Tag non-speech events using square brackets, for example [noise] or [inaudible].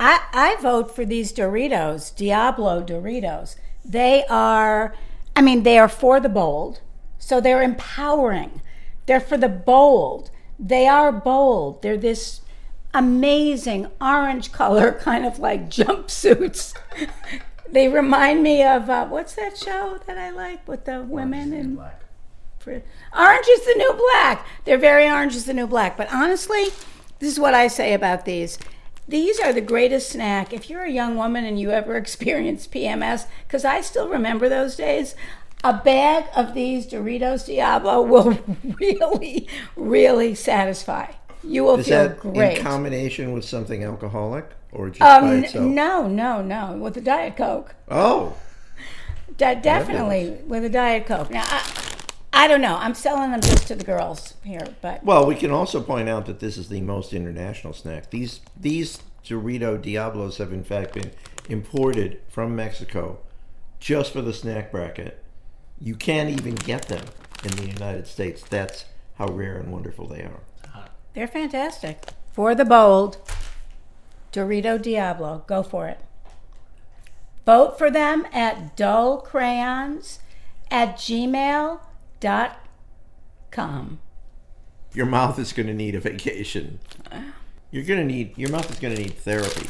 I, I vote for these Doritos, Diablo Doritos. They are, I mean, they are for the bold, so they're empowering. They're for the bold. They are bold. They're this amazing orange color, [laughs] kind of like jumpsuits. [laughs] they remind me of uh, what's that show that I like with the women and black. Orange is the new black. They're very orange is the new black. But honestly, this is what I say about these. These are the greatest snack. If you're a young woman and you ever [laughs] experienced PMS, because I still remember those days, a bag of these Doritos Diablo [laughs] will really, really satisfy. You will Is feel that great. in combination with something alcoholic or just by um, itself? no, no, no. With a Diet Coke. Oh, De- definitely with a Diet Coke. Now, I, I don't know. I'm selling them just to the girls here, but well, we can also point out that this is the most international snack. These these Dorito Diablos have in fact been imported from Mexico just for the snack bracket. You can't even get them in the United States. That's how rare and wonderful they are. they're fantastic. For the bold, Dorito Diablo. Go for it. Vote for them at dullcrayons at gmail.com. Your mouth is going to need a vacation. [sighs] You're going to need your mouth is going to need therapy.